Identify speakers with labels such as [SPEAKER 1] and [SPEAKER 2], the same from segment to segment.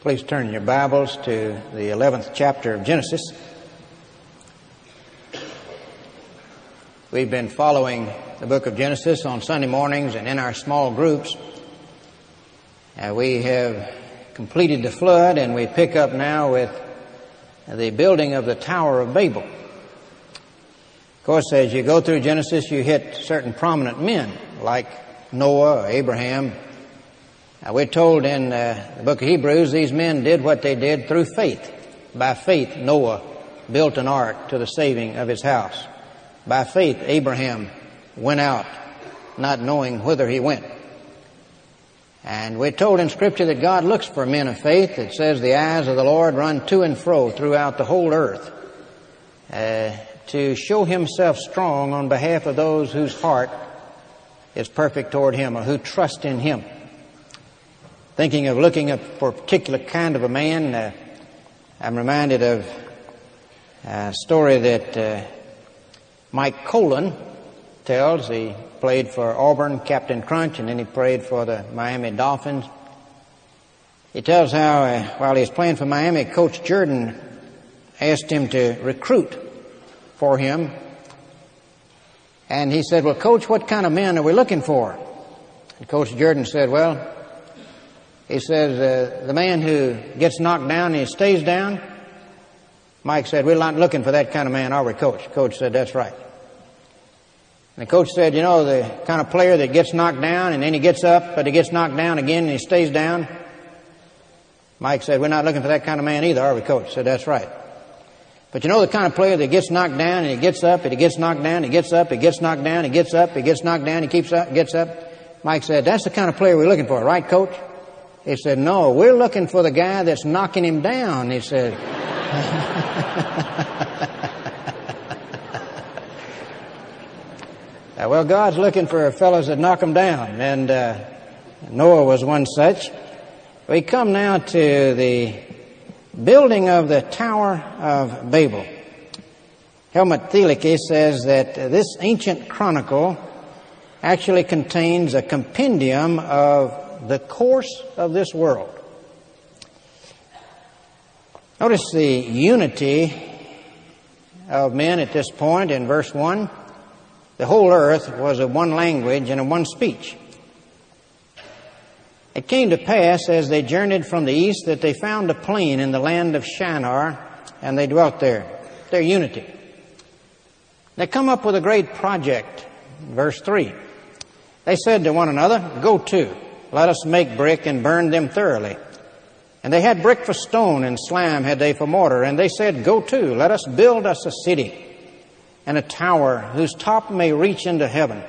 [SPEAKER 1] Please turn your Bibles to the 11th chapter of Genesis. We've been following the book of Genesis on Sunday mornings and in our small groups. Uh, we have completed the flood and we pick up now with the building of the Tower of Babel. Of course, as you go through Genesis, you hit certain prominent men like Noah, Abraham, now, we're told in uh, the book of Hebrews, these men did what they did through faith. By faith, Noah built an ark to the saving of his house. By faith, Abraham went out, not knowing whither he went. And we're told in Scripture that God looks for men of faith. It says the eyes of the Lord run to and fro throughout the whole earth uh, to show Himself strong on behalf of those whose heart is perfect toward Him or who trust in Him thinking of looking for a particular kind of a man, uh, I'm reminded of a story that uh, Mike Kolen tells. He played for Auburn, Captain Crunch, and then he played for the Miami Dolphins. He tells how uh, while he was playing for Miami, Coach Jordan asked him to recruit for him. And he said, well, Coach, what kind of men are we looking for? And Coach Jordan said, well, he says, uh, the man who gets knocked down and he stays down. Mike said, we're not looking for that kind of man, are we, coach? Coach said, that's right. And the coach said, you know, the kind of player that gets knocked down and then he gets up, but he gets knocked down again and he stays down. Mike said, we're not looking for that kind of man either, are we, coach? Said, that's right. But you know the kind of player that gets knocked down and he gets up and he gets knocked down, and he gets up, he gets knocked down, he gets up, he gets knocked down, he keeps up, gets up. Mike said, that's the kind of player we're looking for, right, coach? He said, No, we're looking for the guy that's knocking him down. He said, uh, Well, God's looking for fellows that knock him down, and uh, Noah was one such. We come now to the building of the Tower of Babel. Helmut Thielicke says that this ancient chronicle actually contains a compendium of the course of this world. Notice the unity of men at this point in verse 1. The whole earth was of one language and of one speech. It came to pass as they journeyed from the east that they found a plain in the land of Shinar and they dwelt there. Their unity. They come up with a great project. Verse 3. They said to one another, Go to. Let us make brick and burn them thoroughly. And they had brick for stone and slime had they for mortar. And they said, Go to, let us build us a city and a tower whose top may reach into heaven.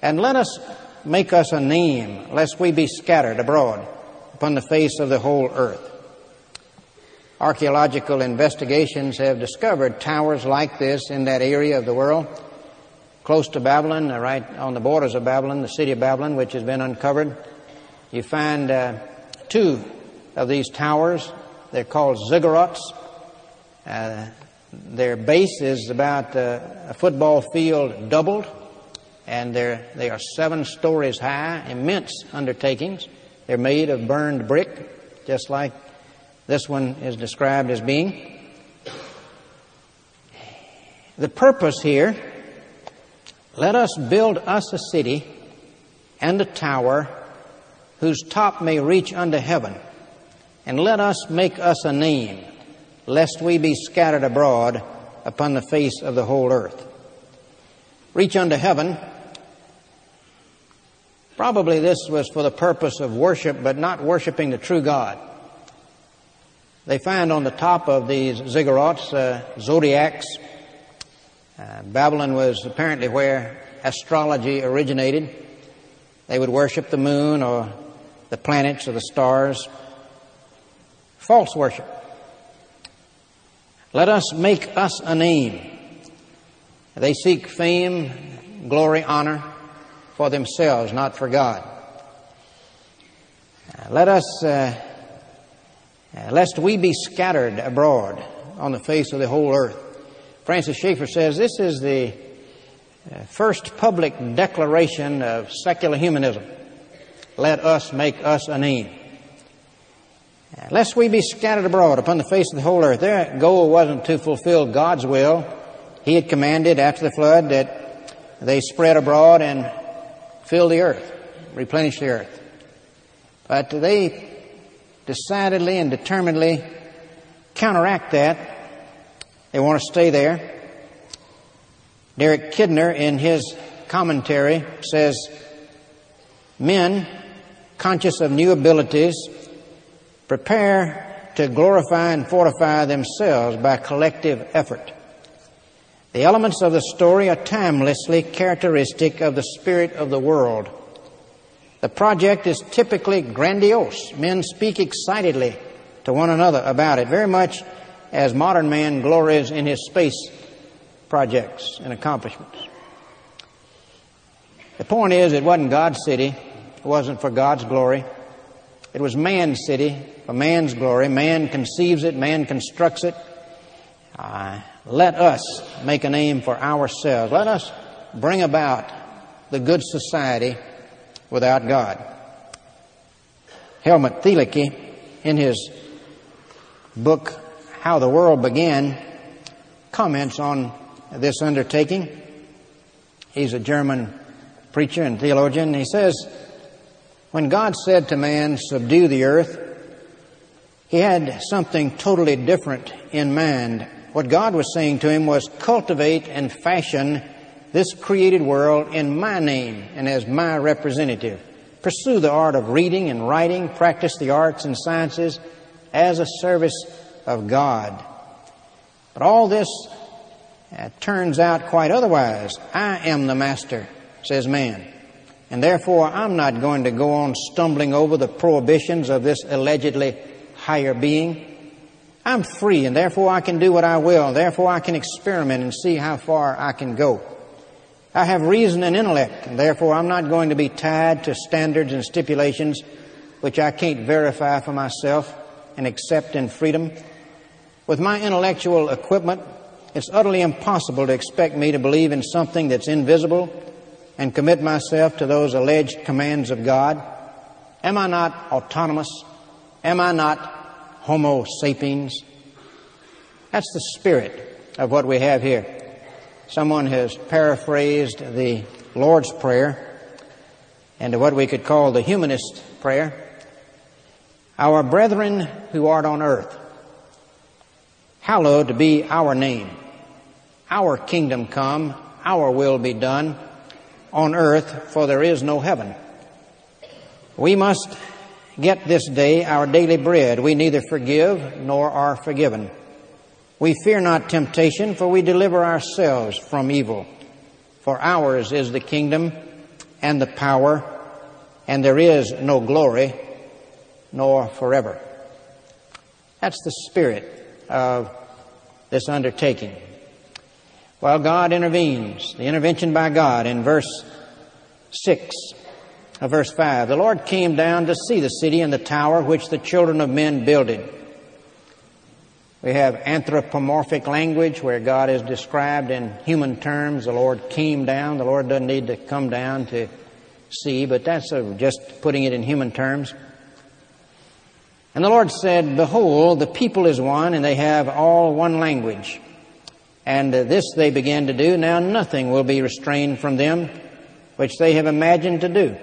[SPEAKER 1] And let us make us a name, lest we be scattered abroad upon the face of the whole earth. Archaeological investigations have discovered towers like this in that area of the world, close to Babylon, right on the borders of Babylon, the city of Babylon, which has been uncovered you find uh, two of these towers. They're called ziggurats. Uh, their base is about uh, a football field doubled, and they're, they are seven stories high, immense undertakings. They're made of burned brick, just like this one is described as being. The purpose here, let us build us a city and a tower whose top may reach unto heaven. And let us make us a name, lest we be scattered abroad upon the face of the whole earth. Reach unto heaven. Probably this was for the purpose of worship, but not worshiping the true God. They find on the top of these ziggurats uh, zodiacs. Uh, Babylon was apparently where astrology originated. They would worship the moon or the planets or the stars. False worship. Let us make us a name. They seek fame, glory, honor for themselves, not for God. Let us, uh, lest we be scattered abroad on the face of the whole earth. Francis Schaeffer says this is the uh, first public declaration of secular humanism let us make us a name. Lest we be scattered abroad upon the face of the whole earth. Their goal wasn't to fulfill God's will. He had commanded after the flood that they spread abroad and fill the earth, replenish the earth. But they decidedly and determinedly counteract that. They want to stay there. Derek Kidner, in his commentary, says men conscious of new abilities prepare to glorify and fortify themselves by collective effort. The elements of the story are timelessly characteristic of the spirit of the world. The project is typically grandiose. Men speak excitedly to one another about it, very much as modern man glories in his space projects and accomplishments. The point is, it wasn't God's city. It wasn't for God's glory. It was man's city for man's glory. Man conceives it, man constructs it. Uh, let us make a name for ourselves. Let us bring about the good society without God. Helmut Thielicke, in his book, How the World Began, comments on this undertaking. He's a German preacher and theologian. He says, when God said to man, subdue the earth, he had something totally different in mind. What God was saying to him was cultivate and fashion this created world in my name and as my representative. Pursue the art of reading and writing, practice the arts and sciences as a service of God. But all this uh, turns out quite otherwise. I am the master, says man. And therefore, I'm not going to go on stumbling over the prohibitions of this allegedly higher being. I'm free, and therefore I can do what I will. Therefore, I can experiment and see how far I can go. I have reason and intellect, and therefore I'm not going to be tied to standards and stipulations which I can't verify for myself and accept in freedom. With my intellectual equipment, it's utterly impossible to expect me to believe in something that's invisible and commit myself to those alleged commands of God. Am I not autonomous? Am I not Homo sapiens? That's the spirit of what we have here. Someone has paraphrased the Lord's Prayer into what we could call the humanist prayer. Our brethren who art on earth, hallowed be our name. Our kingdom come, our will be done on earth, for there is no heaven. We must get this day our daily bread. We neither forgive nor are forgiven. We fear not temptation, for we deliver ourselves from evil. For ours is the kingdom and the power, and there is no glory, nor forever. That's the spirit of this undertaking. Well, God intervenes. The intervention by God in verse 6 of verse 5. The Lord came down to see the city and the tower which the children of men builded. We have anthropomorphic language where God is described in human terms. The Lord came down. The Lord doesn't need to come down to see, but that's a, just putting it in human terms. And the Lord said, Behold, the people is one, and they have all one language. And uh, this they began to do. Now nothing will be restrained from them which they have imagined to do.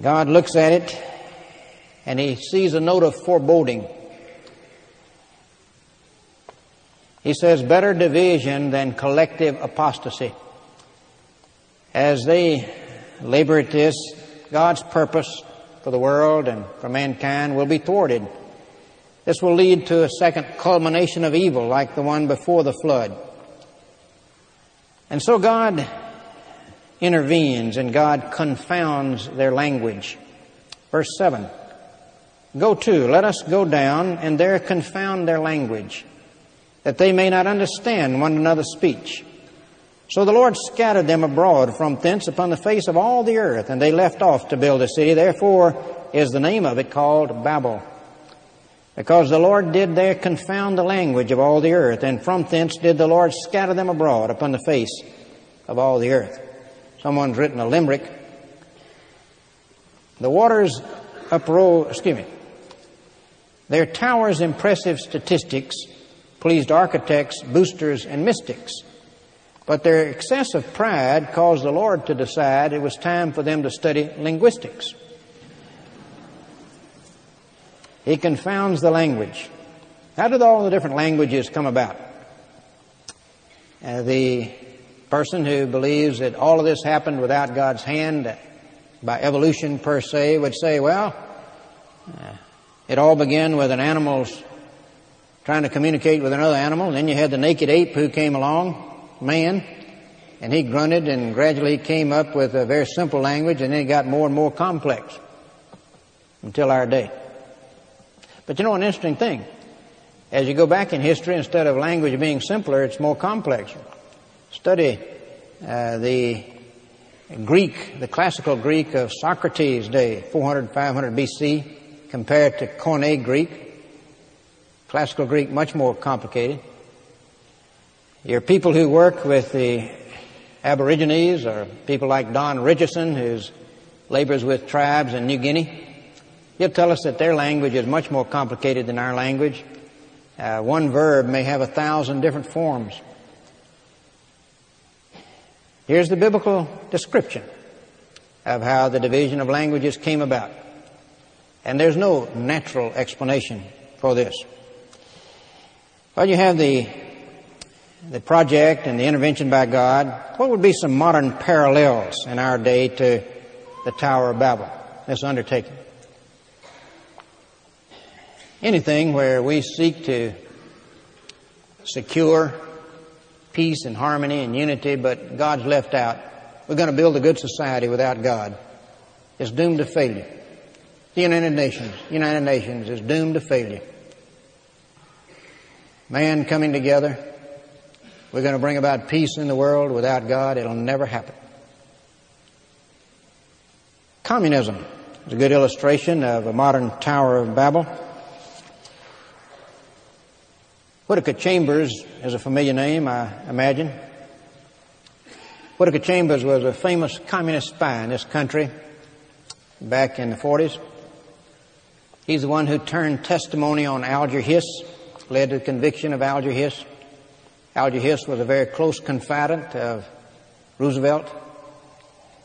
[SPEAKER 1] God looks at it and he sees a note of foreboding. He says, better division than collective apostasy. As they labor at this, God's purpose for the world and for mankind will be thwarted. This will lead to a second culmination of evil like the one before the flood. And so God intervenes and God confounds their language. Verse 7 Go to, let us go down and there confound their language, that they may not understand one another's speech. So the Lord scattered them abroad from thence upon the face of all the earth, and they left off to build a city. Therefore is the name of it called Babel because the Lord did there confound the language of all the earth, and from thence did the Lord scatter them abroad upon the face of all the earth. Someone's written a limerick. The waters uproar, excuse me, their tower's impressive statistics pleased architects, boosters, and mystics. But their excessive pride caused the Lord to decide it was time for them to study linguistics. He confounds the language. How did all the different languages come about? Uh, the person who believes that all of this happened without God's hand by evolution per se would say, well, uh, it all began with an animal's trying to communicate with another animal. And then you had the naked ape who came along, man, and he grunted and gradually came up with a very simple language and then it got more and more complex until our day. But you know an interesting thing? As you go back in history, instead of language being simpler, it's more complex. Study uh, the Greek, the classical Greek of Socrates' day, 400, 500 BC, compared to Koine Greek, Classical Greek, much more complicated. Your people who work with the Aborigines or people like Don Richardson, who labors with tribes in New Guinea, he'll tell us that their language is much more complicated than our language. Uh, one verb may have a thousand different forms. Here's the biblical description of how the division of languages came about. And there's no natural explanation for this. Well, you have the, the project and the intervention by God. What would be some modern parallels in our day to the Tower of Babel, this undertaking? Anything where we seek to secure peace and harmony and unity, but God's left out. We're going to build a good society without God. It's doomed to failure. The United Nations, United Nations is doomed to failure man coming together. We're going to bring about peace in the world. Without God, it'll never happen. Communism is a good illustration of a modern Tower of Babel. Whittaker Chambers is a familiar name, I imagine. Whittaker Chambers was a famous communist spy in this country back in the 40s. He's the one who turned testimony on Alger Hiss, led to the conviction of Alger Hiss. Alger Hiss was a very close confidant of Roosevelt,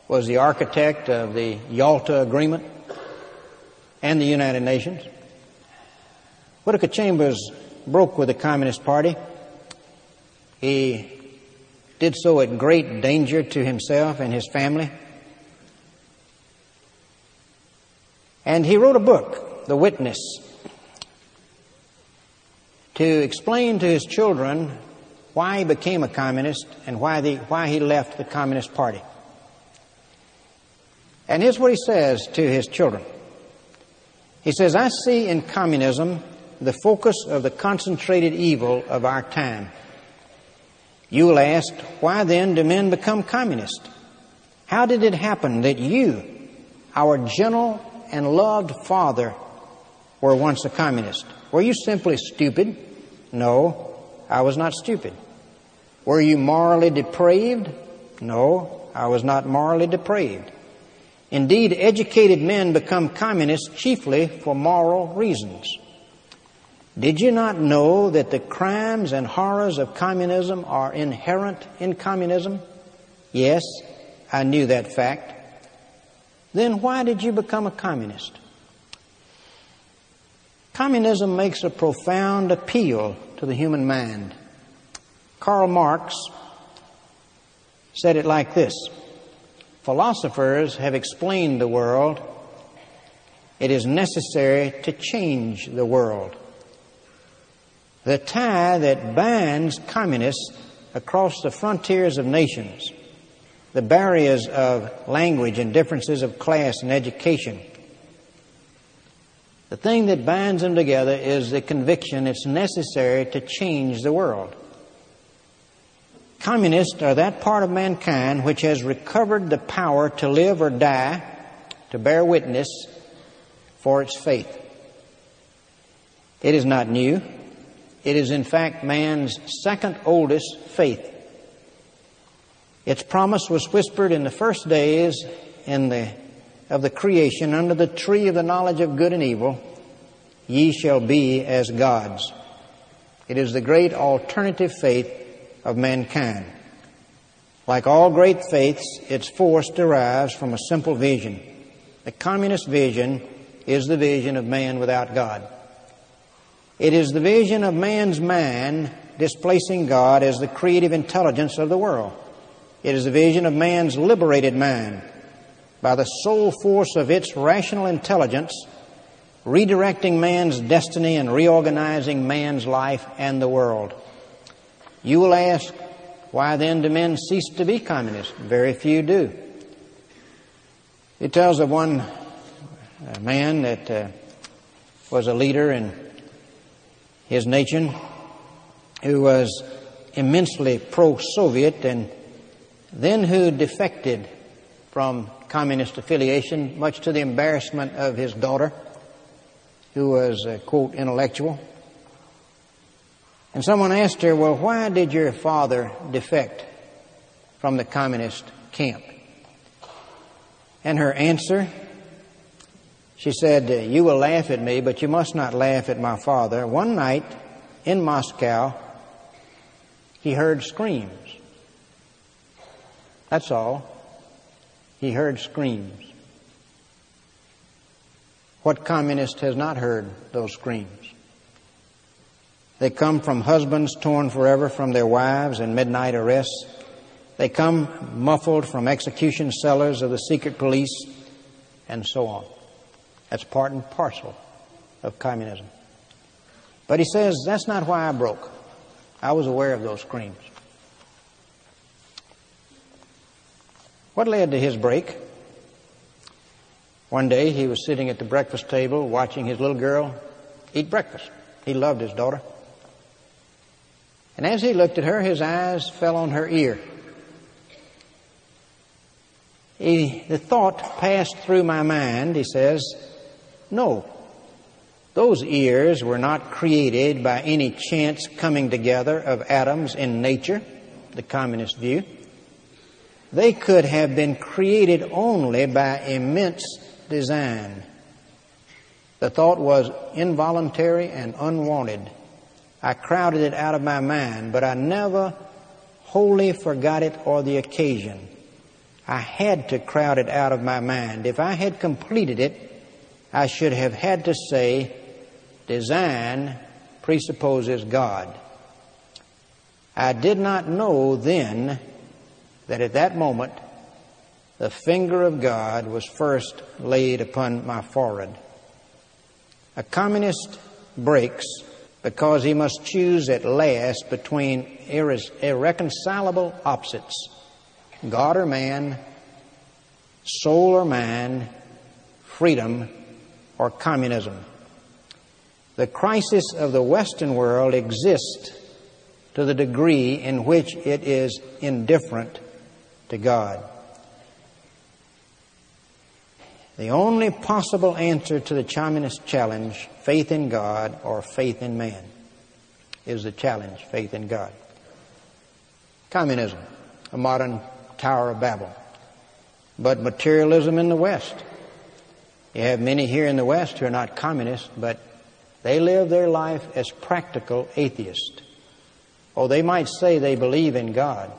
[SPEAKER 1] was the architect of the Yalta Agreement and the United Nations. Whittaker Chambers broke with the Communist Party. He did so at great danger to himself and his family. And he wrote a book, The Witness, to explain to his children why he became a communist and why, the, why he left the Communist Party. And here's what he says to his children. He says, I see in communism the focus of the concentrated evil of our time. You will ask, why then do men become communist? How did it happen that you, our gentle and loved father, were once a communist? Were you simply stupid? No, I was not stupid. Were you morally depraved? No, I was not morally depraved. Indeed, educated men become communists chiefly for moral reasons. Did you not know that the crimes and horrors of communism are inherent in communism? Yes, I knew that fact. Then why did you become a communist? Communism makes a profound appeal to the human mind. Karl Marx said it like this Philosophers have explained the world. It is necessary to change the world. The tie that binds communists across the frontiers of nations, the barriers of language and differences of class and education, the thing that binds them together is the conviction it's necessary to change the world. Communists are that part of mankind which has recovered the power to live or die, to bear witness for its faith. It is not new. It is in fact man's second oldest faith. Its promise was whispered in the first days in the of the creation under the tree of the knowledge of good and evil, ye shall be as gods. It is the great alternative faith of mankind. Like all great faiths, its force derives from a simple vision. The communist vision is the vision of man without God. It is the vision of man's man displacing God as the creative intelligence of the world. It is the vision of man's liberated mind by the sole force of its rational intelligence, redirecting man's destiny and reorganizing man's life and the world. You will ask, why then do men cease to be communists? Very few do. It tells of one man that uh, was a leader in his nation who was immensely pro-Soviet and then who defected from communist affiliation, much to the embarrassment of his daughter, who was a quote intellectual. And someone asked her, well, why did your father defect from the communist camp? And her answer she said, uh, You will laugh at me, but you must not laugh at my father. One night in Moscow, he heard screams. That's all. He heard screams. What communist has not heard those screams? They come from husbands torn forever from their wives in midnight arrests. They come muffled from execution cellars of the secret police, and so on. That's part and parcel of communism. But he says, that's not why I broke. I was aware of those screams. What led to his break? One day he was sitting at the breakfast table watching his little girl eat breakfast. He loved his daughter. And as he looked at her, his eyes fell on her ear. He, the thought passed through my mind, he says, no. Those ears were not created by any chance coming together of atoms in nature, the communist view. They could have been created only by immense design. The thought was involuntary and unwanted. I crowded it out of my mind, but I never wholly forgot it or the occasion. I had to crowd it out of my mind. If I had completed it, I should have had to say, design presupposes God. I did not know then that at that moment the finger of God was first laid upon my forehead. A communist breaks because he must choose at last between irreconcilable opposites God or man, soul or man, freedom or communism. The crisis of the Western world exists to the degree in which it is indifferent to God. The only possible answer to the communist challenge, faith in God or faith in man, is the challenge, faith in God. Communism, a modern Tower of Babel. But materialism in the West, you have many here in the West who are not communists, but they live their life as practical atheists. Oh, they might say they believe in God,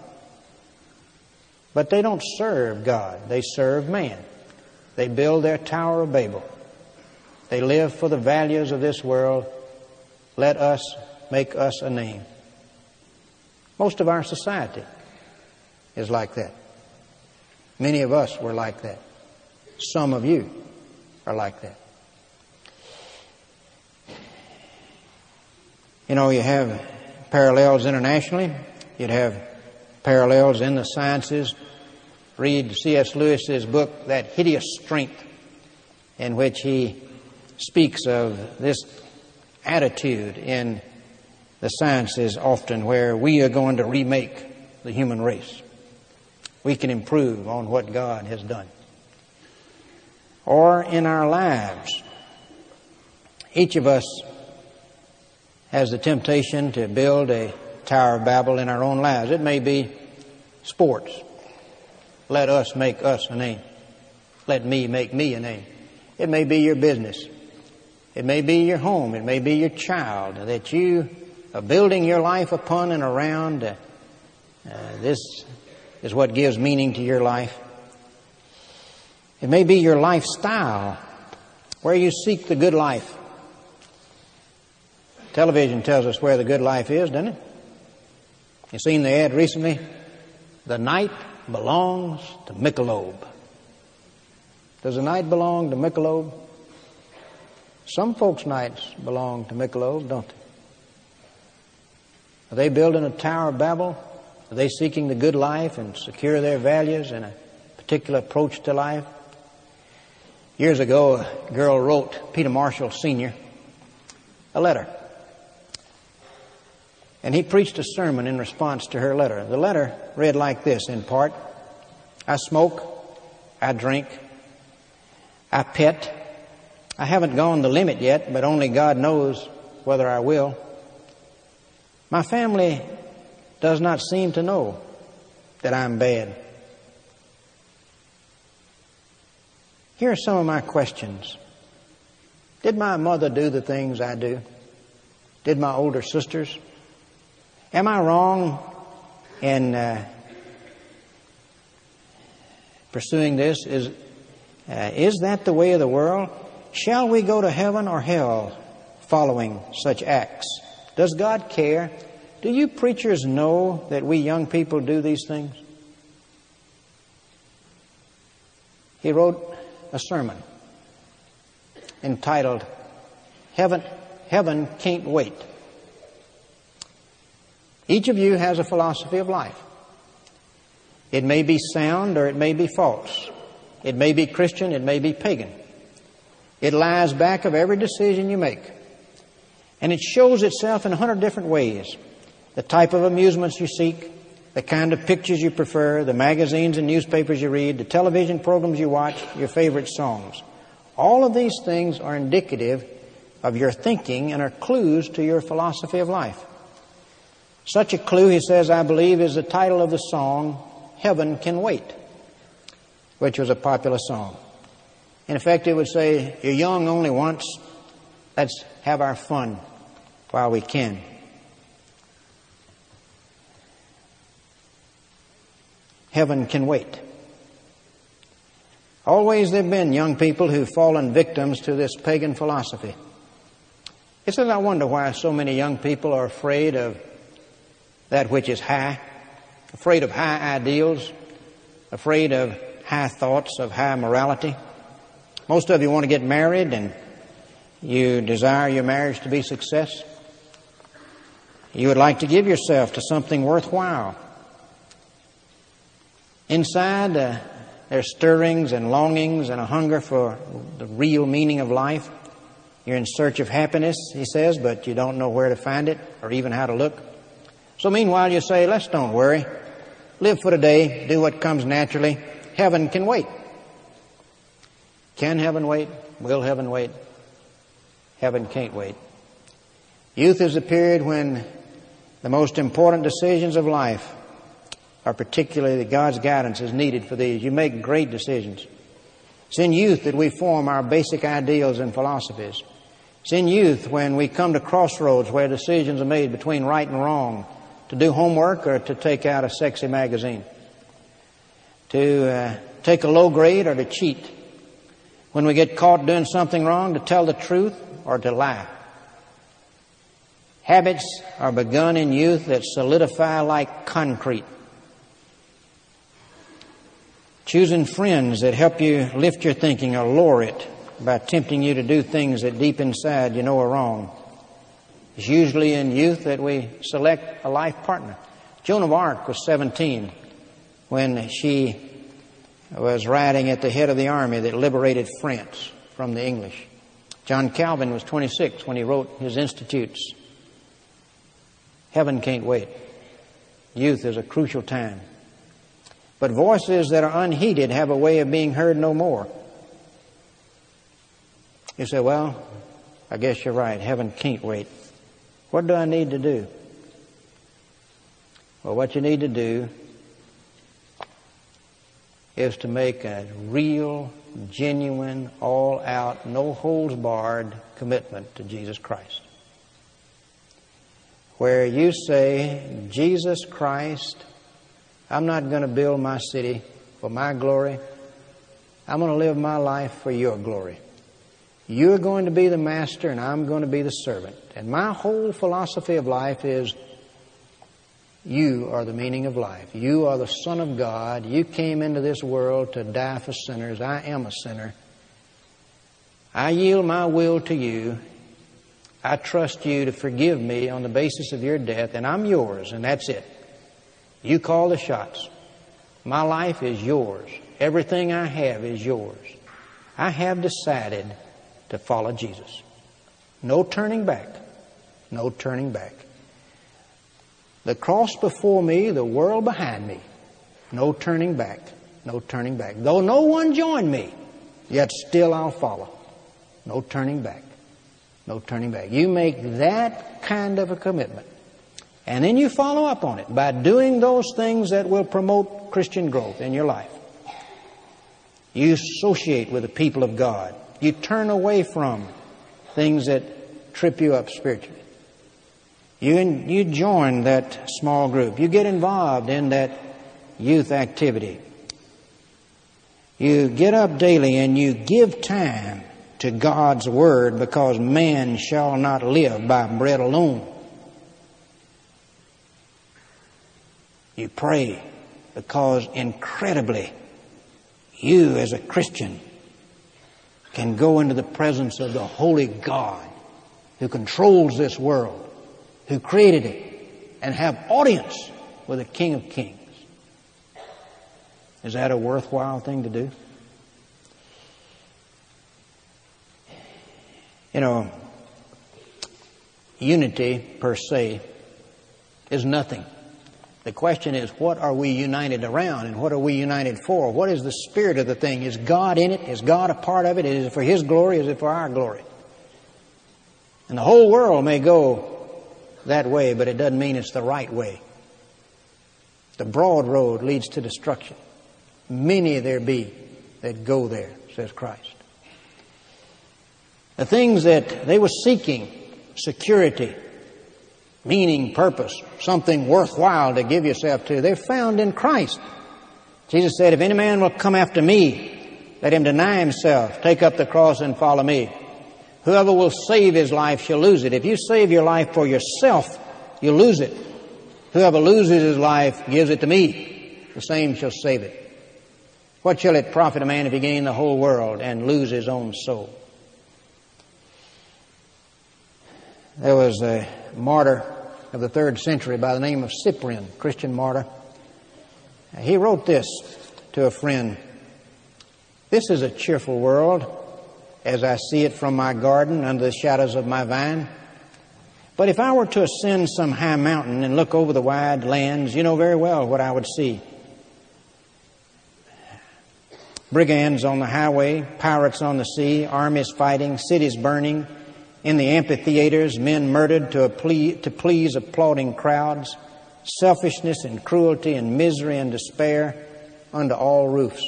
[SPEAKER 1] but they don't serve God. They serve man. They build their Tower of Babel. They live for the values of this world. Let us make us a name. Most of our society is like that. Many of us were like that. Some of you are like that. You know, you have parallels internationally. You'd have parallels in the sciences. Read C.S. Lewis's book, That Hideous Strength, in which he speaks of this attitude in the sciences often where we are going to remake the human race. We can improve on what God has done or in our lives. Each of us has the temptation to build a Tower of Babel in our own lives. It may be sports. Let us make us a name. let me make me a name. It may be your business. It may be your home. It may be your child that you are building your life upon and around. Uh, uh, this is what gives meaning to your life. It may be your lifestyle, where you seek the good life. Television tells us where the good life is, doesn't it? You seen the ad recently? The night belongs to Michelob. Does the night belong to Michelob? Some folks' nights belong to Michelob, don't they? Are they building a Tower of Babel? Are they seeking the good life and secure their values and a particular approach to life? Years ago, a girl wrote Peter Marshall Sr. a letter. And he preached a sermon in response to her letter. The letter read like this in part I smoke, I drink, I pet. I haven't gone the limit yet, but only God knows whether I will. My family does not seem to know that I'm bad. Here are some of my questions. Did my mother do the things I do? Did my older sisters? Am I wrong in uh, pursuing this? Is uh, is that the way of the world? Shall we go to heaven or hell following such acts? Does God care? Do you preachers know that we young people do these things? He wrote a sermon entitled Heaven, Heaven Can't Wait. Each of you has a philosophy of life. It may be sound or it may be false. It may be Christian, it may be pagan. It lies back of every decision you make. And it shows itself in a hundred different ways. The type of amusements you seek, the kind of pictures you prefer, the magazines and newspapers you read, the television programs you watch, your favorite songs. All of these things are indicative of your thinking and are clues to your philosophy of life. Such a clue, he says, I believe, is the title of the song, Heaven Can Wait which was a popular song. In effect, it would say, You're young only once. Let's have our fun while we can. Heaven can wait. Always there have been young people who've fallen victims to this pagan philosophy. It says, I wonder why so many young people are afraid of that which is high, afraid of high ideals, afraid of high thoughts of high morality. Most of you want to get married and you desire your marriage to be success. You would like to give yourself to something worthwhile. Inside, uh, there's stirrings and longings and a hunger for the real meaning of life. You're in search of happiness, he says, but you don't know where to find it or even how to look. So meanwhile, you say, let's don't worry. Live for today. Do what comes naturally. Heaven can wait. Can heaven wait? Will heaven wait? Heaven can't wait. Youth is the period when the most important decisions of life are particularly that God's guidance is needed for these. You make great decisions. It's in youth that we form our basic ideals and philosophies. It's in youth when we come to crossroads where decisions are made between right and wrong, to do homework or to take out a sexy magazine to uh, take a low grade or to cheat. When we get caught doing something wrong, to tell the truth or to lie. Habits are begun in youth that solidify like concrete. Choosing friends that help you lift your thinking or lower it by tempting you to do things that deep inside you know are wrong. It's usually in youth that we select a life partner. Joan of Arc was 17 when she was riding at the head of the army that liberated France from the English. John Calvin was 26 when he wrote his Institutes. Heaven can't wait. Youth is a crucial time. But voices that are unheeded have a way of being heard no more. You say, well, I guess you're right. Heaven can't wait. What do I need to do? Well, what you need to do is to make a real genuine, all out, no holds barred commitment to Jesus Christ. Where you say, Jesus Christ, I'm not going to build my city for my glory. I'm going to live my life for your glory. You're going to be the master and I'm going to be the servant. And my whole philosophy of life is you are the meaning of life. You are the Son of God. You came into this world to die for sinners. I am a sinner. I yield my will to you. I trust you to forgive me on the basis of your death, and I'm yours, and that's it. You call the shots. My life is yours. Everything I have is yours. I have decided to follow Jesus. No turning back. No turning back. The cross before me, the world behind me. No turning back. No turning back. Though no one join me, yet still I'll follow. No turning back. No turning back. You make that kind of a commitment. And then you follow up on it by doing those things that will promote Christian growth in your life. You associate with the people of God. You turn away from things that trip you up spiritually. You, you join that small group. You get involved in that youth activity. You get up daily and you give time to God's Word because man shall not live by bread alone. You pray because incredibly you as a Christian can go into the presence of the Holy God who controls this world who created it and have audience with the King of Kings. Is that a worthwhile thing to do? You know, unity per se is nothing. The question is, what are we united around and what are we united for? What is the spirit of the thing? Is God in it? Is God a part of it? Is it for His glory? Is it for our glory? And the whole world may go that way, but it doesn't mean it's the right way. The broad road leads to destruction. Many there be that go there, says Christ. The things that they were seeking, security, meaning, purpose, something worthwhile to give yourself to, they're found in Christ. Jesus said, if any man will come after me, let him deny himself, take up the cross and follow me. Whoever will save his life shall lose it. If you save your life for yourself, you'll lose it. Whoever loses his life gives it to me. The same shall save it. What shall it profit a man if he gain the whole world and lose his own soul? There was a martyr of the third century by the name of Cyprian, Christian martyr. He wrote this to a friend. This is a cheerful world as I see it from my garden under the shadows of my vine. But if I were to ascend some high mountain and look over the wide lands, you know very well what I would see. Brigands on the highway, pirates on the sea, armies fighting, cities burning, in the amphitheaters, men murdered to, to please applauding crowds, selfishness and cruelty and misery and despair under all roofs.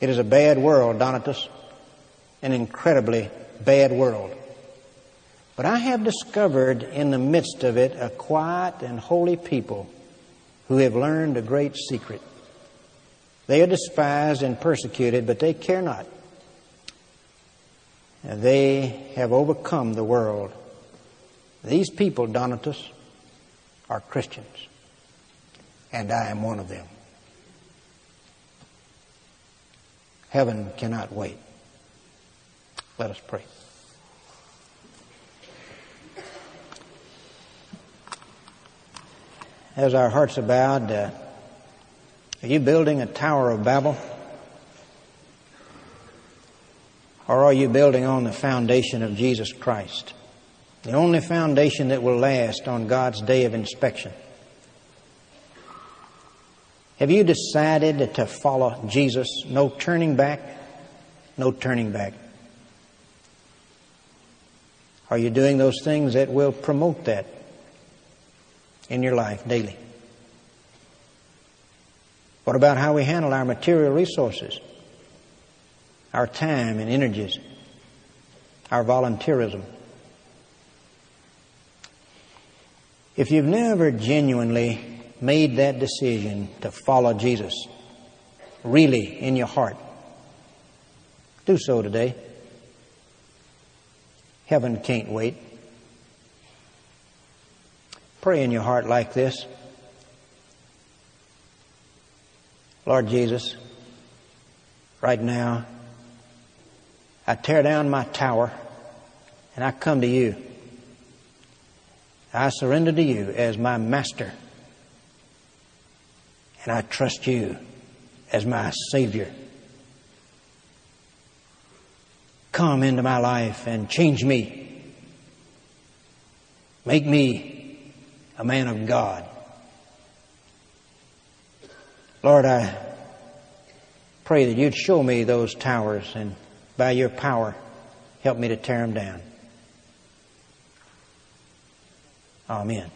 [SPEAKER 1] It is a bad world, Donatus an incredibly bad world. But I have discovered in the midst of it a quiet and holy people who have learned a great secret. They are despised and persecuted, but they care not. They have overcome the world. These people, Donatus, are Christians, and I am one of them. Heaven cannot wait. Let us pray. As our hearts are bowed, uh, are you building a Tower of Babel? Or are you building on the foundation of Jesus Christ? The only foundation that will last on God's day of inspection. Have you decided to follow Jesus? No turning back? No turning back. Are you doing those things that will promote that in your life daily? What about how we handle our material resources? Our time and energies, our volunteerism. If you've never genuinely made that decision to follow Jesus, really in your heart, do so today. Heaven can't wait. Pray in your heart like this Lord Jesus, right now, I tear down my tower and I come to you. I surrender to you as my master. And I trust you as my Savior. Come into my life and change me. Make me a man of God. Lord, I pray that you'd show me those towers and by your power help me to tear them down. Amen.